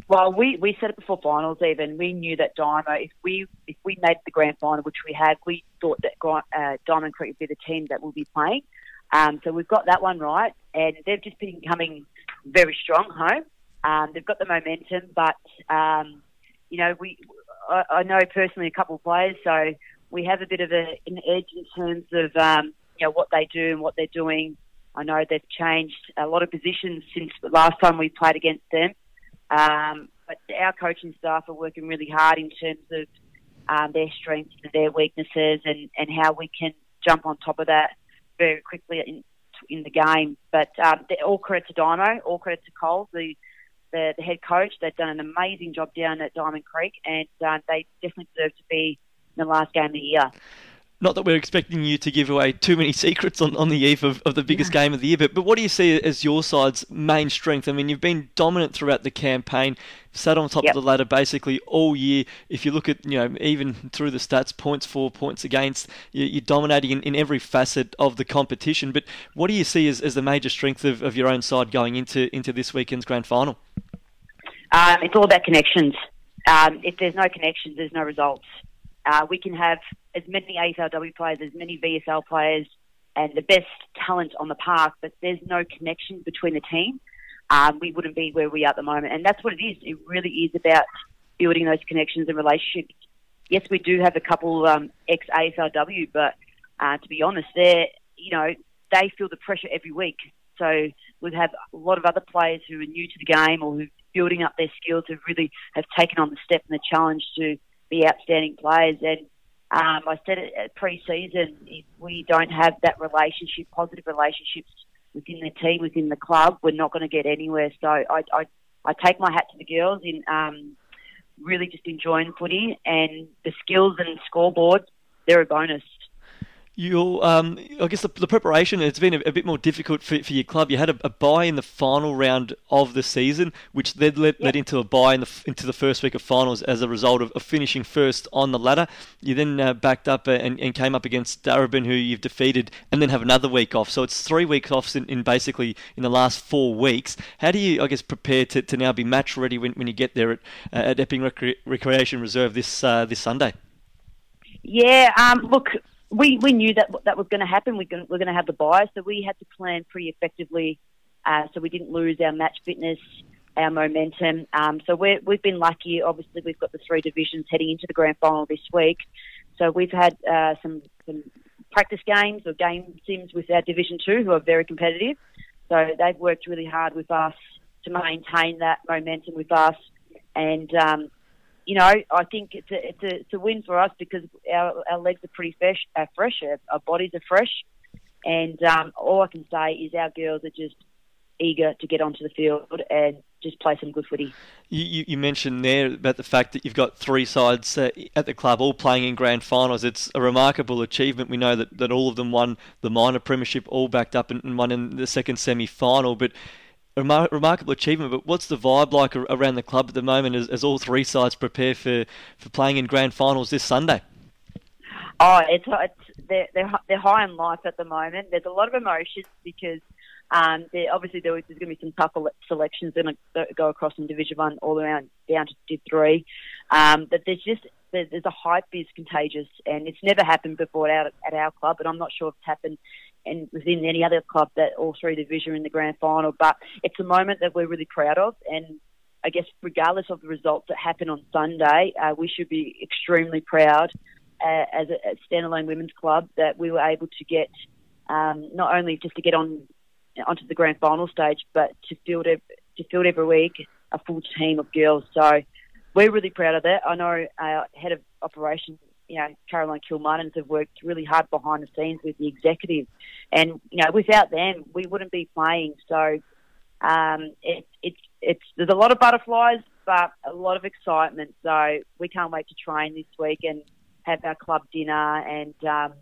Well, we, we said it before finals. Even we knew that Dymo, if we if we made the grand final, which we had, we thought that uh, Diamond Creek would be the team that we'll be playing. Um, so we've got that one right, and they've just been coming very strong home. Um, they've got the momentum, but um, you know we I, I, know personally a couple of players, so we have a bit of a, an edge in terms of um, you know what they do and what they're doing. I know they've changed a lot of positions since the last time we played against them. Um, but our coaching staff are working really hard in terms of um, their strengths and their weaknesses and, and how we can jump on top of that very quickly in, in the game. But um, all credit to Dymo, all credit to Cole, the, the, the head coach. They've done an amazing job down at Diamond Creek, and uh, they definitely deserve to be in the last game of the year not that we're expecting you to give away too many secrets on, on the eve of, of the biggest yeah. game of the year, but, but what do you see as your side's main strength? I mean, you've been dominant throughout the campaign, sat on top yep. of the ladder basically all year. If you look at, you know, even through the stats, points for, points against, you're dominating in, in every facet of the competition. But what do you see as, as the major strength of, of your own side going into, into this weekend's grand final? Um, it's all about connections. Um, if there's no connections, there's no results. Uh, we can have as many AFLW players, as many VSL players, and the best talent on the park, but there's no connection between the team. Um, we wouldn't be where we are at the moment, and that's what it is. It really is about building those connections and relationships. Yes, we do have a couple um, ex AFLW, but uh, to be honest, they're you know they feel the pressure every week. So we have a lot of other players who are new to the game or who are building up their skills who really have taken on the step and the challenge to be outstanding players. And um, I said it at pre-season, if we don't have that relationship, positive relationships within the team, within the club, we're not going to get anywhere. So I, I, I take my hat to the girls in um, really just enjoying footy and the skills and scoreboard, they're a bonus you um, I guess the, the, preparation it's been a, a, bit more difficult for, for your club. You had a, a bye in the final round of the season, which then led, led into a bye in the, into the first week of finals as a result of, of finishing first on the ladder. You then uh, backed up and, and, came up against Darebin, who you've defeated, and then have another week off. So it's three weeks off in, in basically in the last four weeks. How do you, I guess, prepare to, to now be match ready when, when you get there at, uh, at Epping Recre- Recreation Reserve this uh, this Sunday? Yeah, um, look, we, we knew that that was going to happen. We we're going to have the bye, so we had to plan pretty effectively, uh, so we didn't lose our match fitness, our momentum. Um, so we we've been lucky. Obviously, we've got the three divisions heading into the grand final this week. So we've had uh, some some practice games or game sims with our Division Two, who are very competitive. So they've worked really hard with us to maintain that momentum with us, and um, you know, I think it's a, it's a, it's a win for us because our, our legs are pretty fresh, uh, fresh our, our bodies are fresh. And um, all I can say is our girls are just eager to get onto the field and just play some good footy. You, you mentioned there about the fact that you've got three sides uh, at the club all playing in grand finals. It's a remarkable achievement. We know that, that all of them won the minor premiership, all backed up and, and won in the second semi final. But remar- remarkable achievement. But what's the vibe like around the club at the moment as, as all three sides prepare for, for playing in grand finals this Sunday? Oh, it's, it's they're, they're high in life at the moment. There's a lot of emotions because um, obviously there, there's going to be some tough selections that go across from Division One all around down to Three. Um, but there's just there's, a hype is contagious, and it's never happened before at our, at our club, and I'm not sure if it's happened and within any other club that all three division in the grand final. But it's a moment that we're really proud of, and I guess regardless of the results that happen on Sunday, uh, we should be extremely proud uh, as a, a, standalone women's club that we were able to get um, not only just to get on onto the grand final stage, but to field to field every week a full team of girls. So we're really proud of that. I know our head of operations, you know, Caroline Kilmartins have worked really hard behind the scenes with the executive, and you know, without them, we wouldn't be playing. So um, it, it's it's there's a lot of butterflies, but a lot of excitement. So we can't wait to train this week and have our club dinner and um,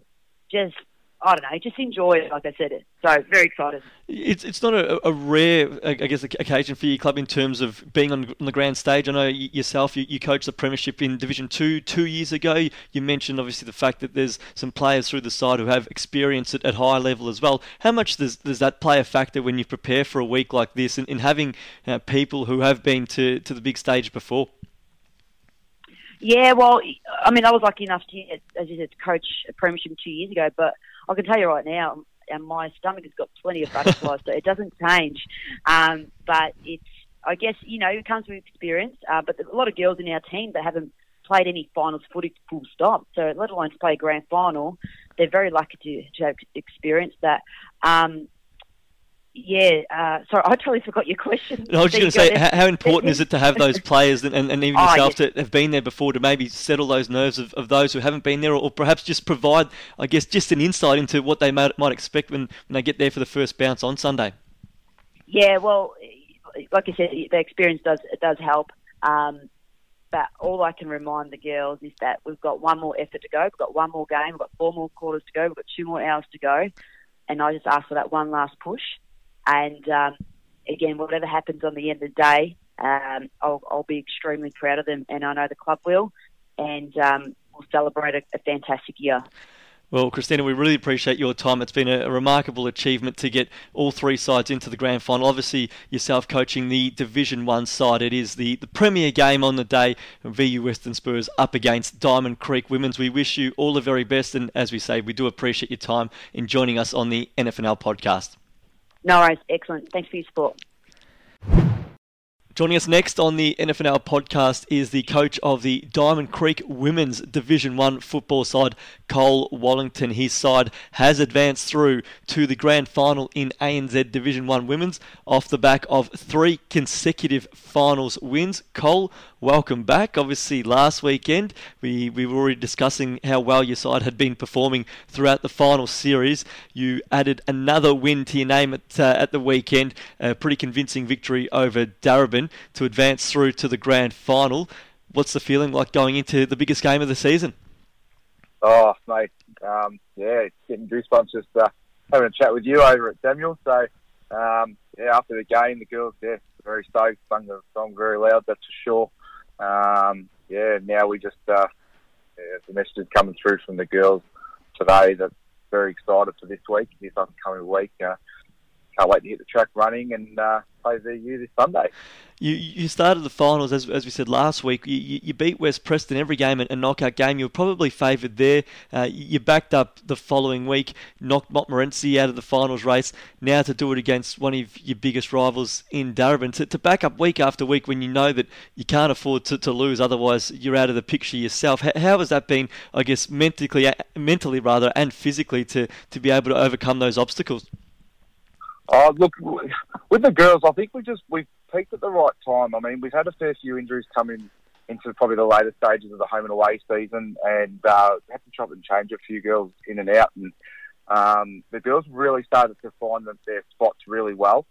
just I don't know, just enjoy it, like I said. So very excited. It's it's not a, a rare, I guess, occasion for your club in terms of being on, the grand stage. I know yourself, you, you coached the Premiership in Division Two two years ago. You mentioned obviously the fact that there's some players through the side who have experience at, at high level as well. How much does, does that play a factor when you prepare for a week like this, and in, in having uh, people who have been to, to the big stage before? Yeah, well, I mean, I was lucky enough to, as you said, to coach a premiership two years ago, but I can tell you right now, and my stomach has got plenty of butterflies, so it doesn't change. Um, but it's, I guess, you know, it comes with experience. Uh, but there's a lot of girls in our team that haven't played any finals footy full stop, so let alone to play a grand final. They're very lucky to, to have experienced that. Um, yeah, uh, sorry, I totally forgot your question. I was just going to say, how, how, important is it to have those players and, and, and even oh, yourself yes. to have been there before to maybe settle those nerves of, of those who haven't been there, or, or, perhaps just provide, I guess, just an insight into what they might, might expect when, when they get there for the first bounce on Sunday? Yeah, well, like I said, the experience does it does help. Um, but all I can remind the girls is that we've got one more effort to go. We've got one more game. We've got four more quarters to go. We've got two more hours to go. And I just ask for that one last push and um, again, whatever happens on the end of the day, um, I'll, I'll, be extremely proud of them, and I know the club will, and um, we'll celebrate a, a fantastic year. Well, Christina, we really appreciate your time. It's been a, a, remarkable achievement to get all three sides into the grand final. Obviously, yourself coaching the Division One side. It is the, the premier game on the day. VU Western Spurs up against Diamond Creek Women's. We wish you all the very best, and as we say, we do appreciate your time in joining us on the NFNL podcast. No worries. Excellent. Thanks for your support. Joining us next on the NFNL podcast is the coach of the Diamond Creek Women's Division 1 football side, Cole Wallington. His side has advanced through to the grand final in ANZ Division 1 Women's off the back of three consecutive finals wins. Cole, welcome back. Obviously, last weekend we, we were already discussing how well your side had been performing throughout the final series. You added another win to your name at, uh, at the weekend, a pretty convincing victory over Darebin to advance through to the grand final. What's the feeling like going into the biggest game of the season? Oh, mate, um, yeah, getting goosebumps just uh, having a chat with you over at Samuel. So, um, yeah, after the game, the girls, yeah, very stoked, sung the song very loud, that's for sure um, yeah, now we just uh, yeah, the message is coming through from the girls today that very excited for this week, this upcoming week. Uh, can't wait to hit the track running and uh, play VU this Sunday. You you started the finals as, as we said last week. You, you beat West Preston every game and a knockout game. You were probably favoured there. Uh, you backed up the following week, knocked Montmorency out of the finals race. Now to do it against one of your biggest rivals in Darebin, to, to back up week after week when you know that you can't afford to, to lose, otherwise you're out of the picture yourself. How, how has that been? I guess mentally, mentally rather, and physically to to be able to overcome those obstacles. Oh, look, with the girls, I think we just we've peaked at the right time. I mean, we've had a fair few injuries come in into probably the later stages of the home and away season, and uh, had to chop and change a few girls in and out. And um, the girls really started to find their spots really well.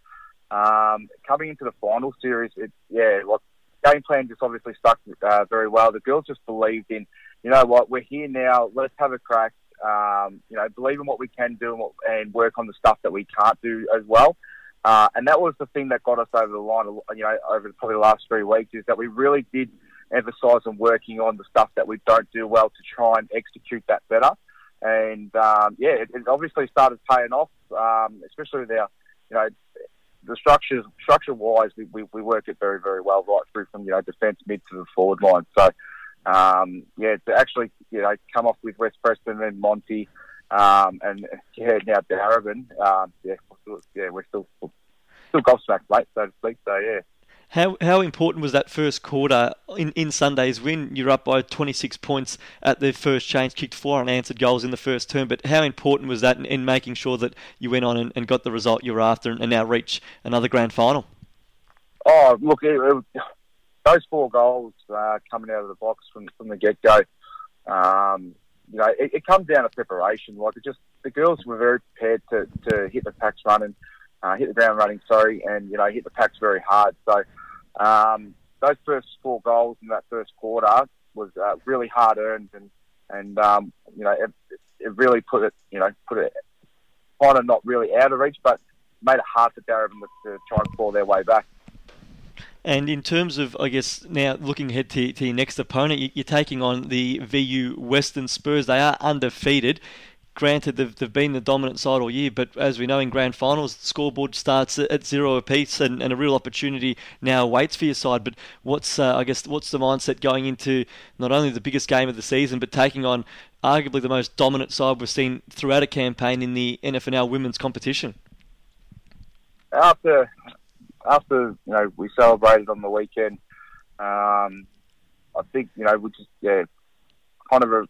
Um, coming into the final series, it, yeah, like game plan just obviously stuck uh, very well. The girls just believed in, you know what, we're here now. Let's have a crack um, you know, believe in what we can do and, work on the stuff that we can't do as well. Uh, and that was the thing that got us over the line, you know, over the probably the last three weeks is that we really did emphasise on working on the stuff that we don't do well to try and execute that better. And um, yeah, it, it, obviously started paying off, um, especially with our, you know, the structures, structure wise, we, we, we work it very, very well right through from, you know, defence mid to the forward line. So, um, yeah, to actually you know come off with West Preston and Monty, um, and yeah, now Darebin, um, yeah, we're still, yeah, we're still still gobsmacked, mate, so to speak. So yeah. How how important was that first quarter in, in Sunday's win? You're up by 26 points at the first change, kicked four unanswered goals in the first term. But how important was that in, in making sure that you went on and, and, got the result you were after and, and now reach another grand final? Oh, look, it, it, those four goals uh, coming out of the box from, from the get go, um, you know, it, it, comes down to preparation. Like it just the girls were very prepared to, to hit the packs running, uh, hit the ground running, sorry, and you know hit the packs very hard. So um, those first four goals in that first quarter was uh, really hard earned, and and um, you know it, it, really put it you know put it kind of not really out of reach, but made it hard for Darebin to try and claw their way back. And in terms of, I guess, now looking ahead to, to your next opponent, you're taking on the VU Western Spurs. They are undefeated. Granted, they've, they've been the dominant side all year, but as we know in grand finals, the scoreboard starts at zero apiece, and, and a real opportunity now waits for your side. But what's, uh, I guess, what's the mindset going into not only the biggest game of the season, but taking on arguably the most dominant side we've seen throughout a campaign in the NFNL women's competition? After, after you know, we celebrated on the weekend. Um, I think you know we just yeah, kind of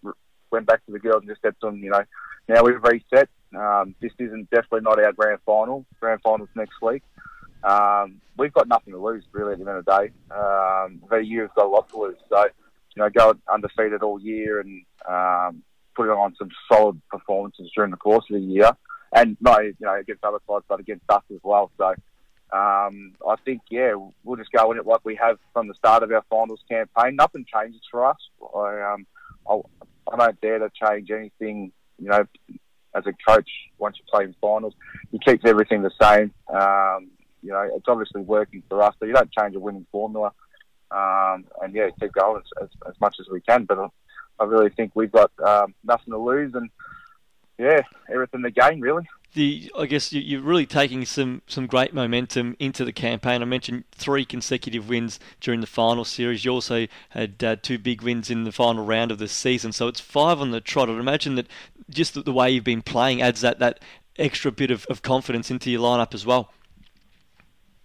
went back to the girls and just said to them, you know now we've reset. Um, this isn't definitely not our grand final. Grand final's next week. Um, we've got nothing to lose really at the end of the day. Um, VU have got a lot to lose. So, you know, go undefeated all year and um, put on some solid performances during the course of the year, and not you know against other sides, but against us as well. So, um, I think yeah, we'll just go in it like we have from the start of our finals campaign. Nothing changes for us. I um, I'll, I don't dare to change anything you know, as a coach, once you play in finals, you keep everything the same. Um, you know, it's obviously working for us, so you don't change a winning formula. Um, and yeah, keep going as, as, as, much as we can. But I really think we've got um, nothing to lose, and yeah, everything to gain really the I guess you're really taking some, some great momentum into the campaign. I mentioned three consecutive wins during the final series. You also had uh, two big wins in the final round of the season, so it's five on the trot. I'd imagine that just the, the way you've been playing adds that, that extra bit of, of confidence into your lineup as well.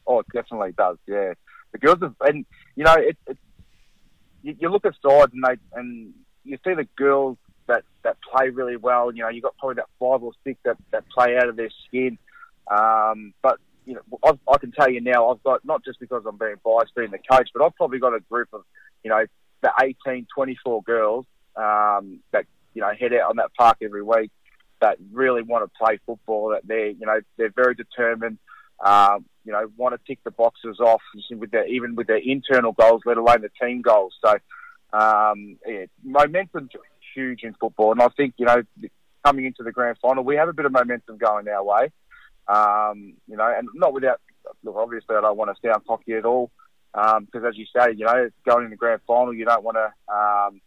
Oh, it definitely does. Yeah, the girls have, and you know, it, it you, you look at sides and they and you see the girls that, that play really well. You know, you've got probably about five or six that, that play out of their skin. Um, but, you know, I've, I can tell you now, I've got, not just because I'm being biased being the coach, but I've probably got a group of, you know, the 18, 24 girls um, that, you know, head out on that park every week that really want to play football, that they're, you know, they're very determined. Um, you know, want to tick the boxes off with their, even with their internal goals, let alone the team goals. So, um, yeah, momentum huge in football. And I think, you know, coming into the grand final, we have a bit of momentum going our way. Um, you know, and not without, look, obviously I don't want to sound cocky at all. Because um, as you say, you know, going in the grand final, you don't want to, um,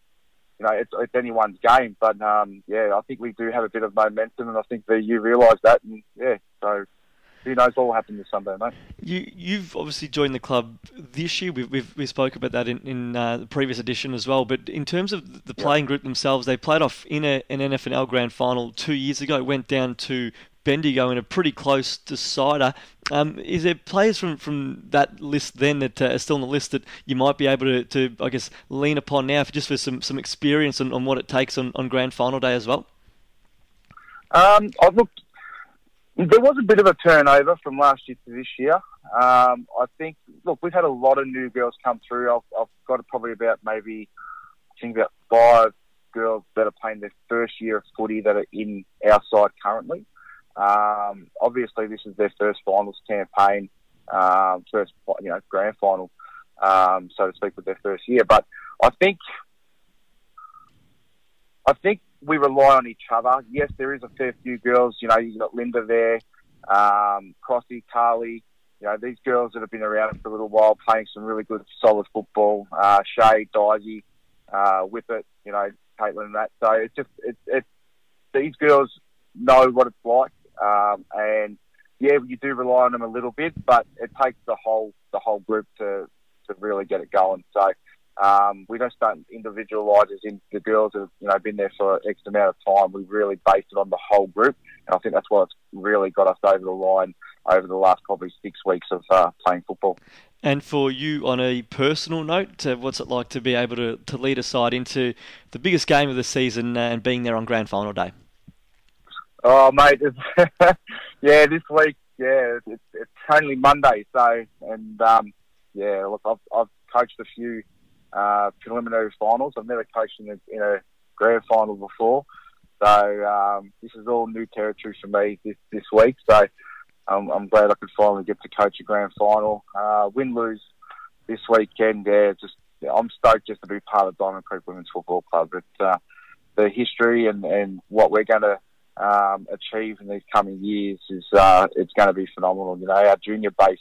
you know, it's, it's anyone's game. But um, yeah, I think we do have a bit of momentum, and I think that you realise that. And yeah, so who knows what will happen this Sunday, mate. You, you've obviously joined the club this year. We've, we've we spoke about that in, in uh, the previous edition as well. But in terms of the playing group themselves, they played off in a, an NFNL grand final two years ago. Went down to Bendigo in a pretty close decider. Um, is there players from, from that list then that uh, are still on the list that you might be able to, to I guess, lean upon now for just for some, some experience on, on what it takes on, on grand final day as well? Um, I've looked there was a bit of a turnover from last year to this year. Um, I think, look, we've had a lot of new girls come through. I've, I've got probably about maybe, I think about five girls that are playing their first year of footy that are in our side currently. Um, obviously, this is their first finals campaign, um, first you know grand final, um, so to speak, with their first year. But I think, I think we rely on each other. Yes, there is a fair few girls. You know, you've got Linda there, um, Crossy, Carly. You know, these girls that have been around for a little while playing some really good, solid football. Uh, Shay, Daisy, uh, Whippet, you know, Caitlin and that. So it's just, it's, it's, these girls know what it's like. Um, and yeah, you do rely on them a little bit, but it takes the whole, the whole group to, to really get it going. So, um, we don't start individualise as in the girls have you know been there for X amount of time. We really based it on the whole group, and I think that's what's really got us over the line over the last probably six weeks of uh, playing football. And for you, on a personal note, uh, what's it like to be able to, to lead a side into the biggest game of the season uh, and being there on grand final day? Oh, mate, yeah, this week, yeah, it's, it's only Monday, so and um, yeah, look, I've, I've coached a few uh, preliminary finals. I've never coached in a, in a grand final before, so um, this is all new territory for me this this week. So I'm, I'm glad I could finally get to coach a grand final. Uh, win lose this weekend, yeah, just yeah, I'm stoked just to be part of Diamond Creek Women's Football Club. But uh, the history and, and what we're going to um, achieve in these coming years is uh, it's going to be phenomenal. You know, our junior base,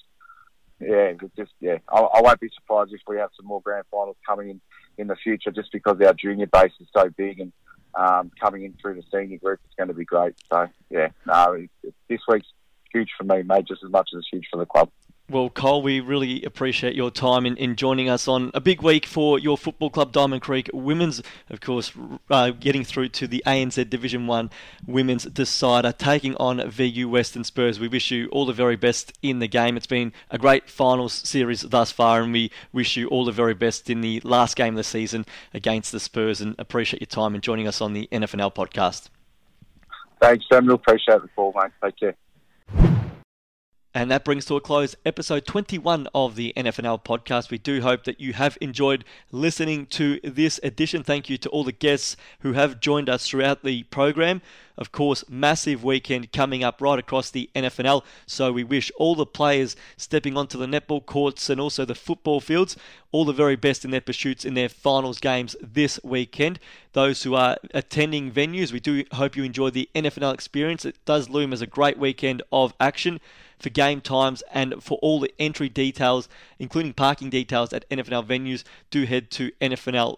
yeah, just yeah, I, I won't be surprised if we have some more grand finals coming in in the future, just because our junior base is so big and um, coming in through the senior group, it's going to be great. So yeah, no, it, it, this week's huge for me, mate, just as much as it's huge for the club. Well, Cole, we really appreciate your time in, in joining us on a big week for your football club, Diamond Creek Women's, of course, uh, getting through to the ANZ Division 1 Women's Decider, taking on VU Western Spurs. We wish you all the very best in the game. It's been a great finals series thus far, and we wish you all the very best in the last game of the season against the Spurs, and appreciate your time in joining us on the NFNL podcast. Thanks, Samuel. Appreciate the call, mate. Take care. And that brings to a close episode 21 of the NFNL podcast. We do hope that you have enjoyed listening to this edition. Thank you to all the guests who have joined us throughout the program. Of course, massive weekend coming up right across the NFNL. So we wish all the players stepping onto the netball courts and also the football fields all the very best in their pursuits in their finals games this weekend. Those who are attending venues, we do hope you enjoy the NFNL experience. It does loom as a great weekend of action for game times and for all the entry details, including parking details at NFNL venues, do head to nfnl.org.au.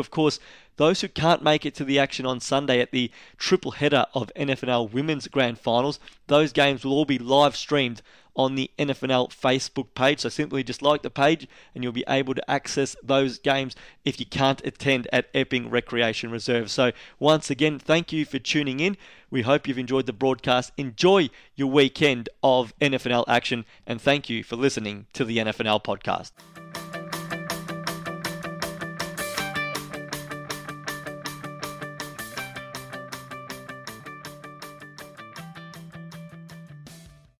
Of course, those who can't make it to the action on Sunday at the triple header of NFNL Women's Grand Finals, those games will all be live streamed on the NFNL Facebook page. So simply just like the page and you'll be able to access those games if you can't attend at Epping Recreation Reserve. So once again, thank you for tuning in. We hope you've enjoyed the broadcast. Enjoy your weekend of NFNL action and thank you for listening to the NFNL podcast.